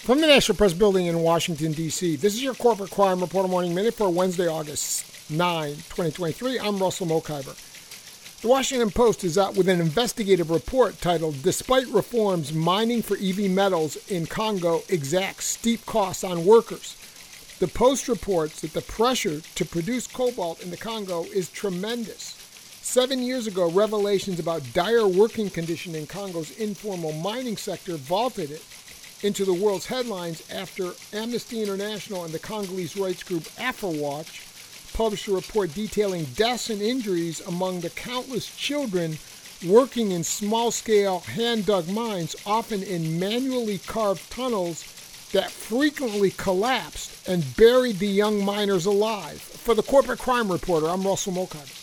From the National Press Building in Washington, D.C., this is your Corporate Crime Reporter Morning Minute for Wednesday, August 9, 2023. I'm Russell Mokhiber. The Washington Post is out with an investigative report titled Despite Reforms, Mining for EV Metals in Congo Exacts Steep Costs on Workers. The Post reports that the pressure to produce cobalt in the Congo is tremendous. Seven years ago, revelations about dire working conditions in Congo's informal mining sector vaulted it into the world's headlines after Amnesty International and the Congolese rights group Afrewatch published a report detailing deaths and injuries among the countless children working in small scale hand dug mines, often in manually carved tunnels that frequently collapsed and buried the young miners alive. For the Corporate Crime Reporter, I'm Russell Mokhiber.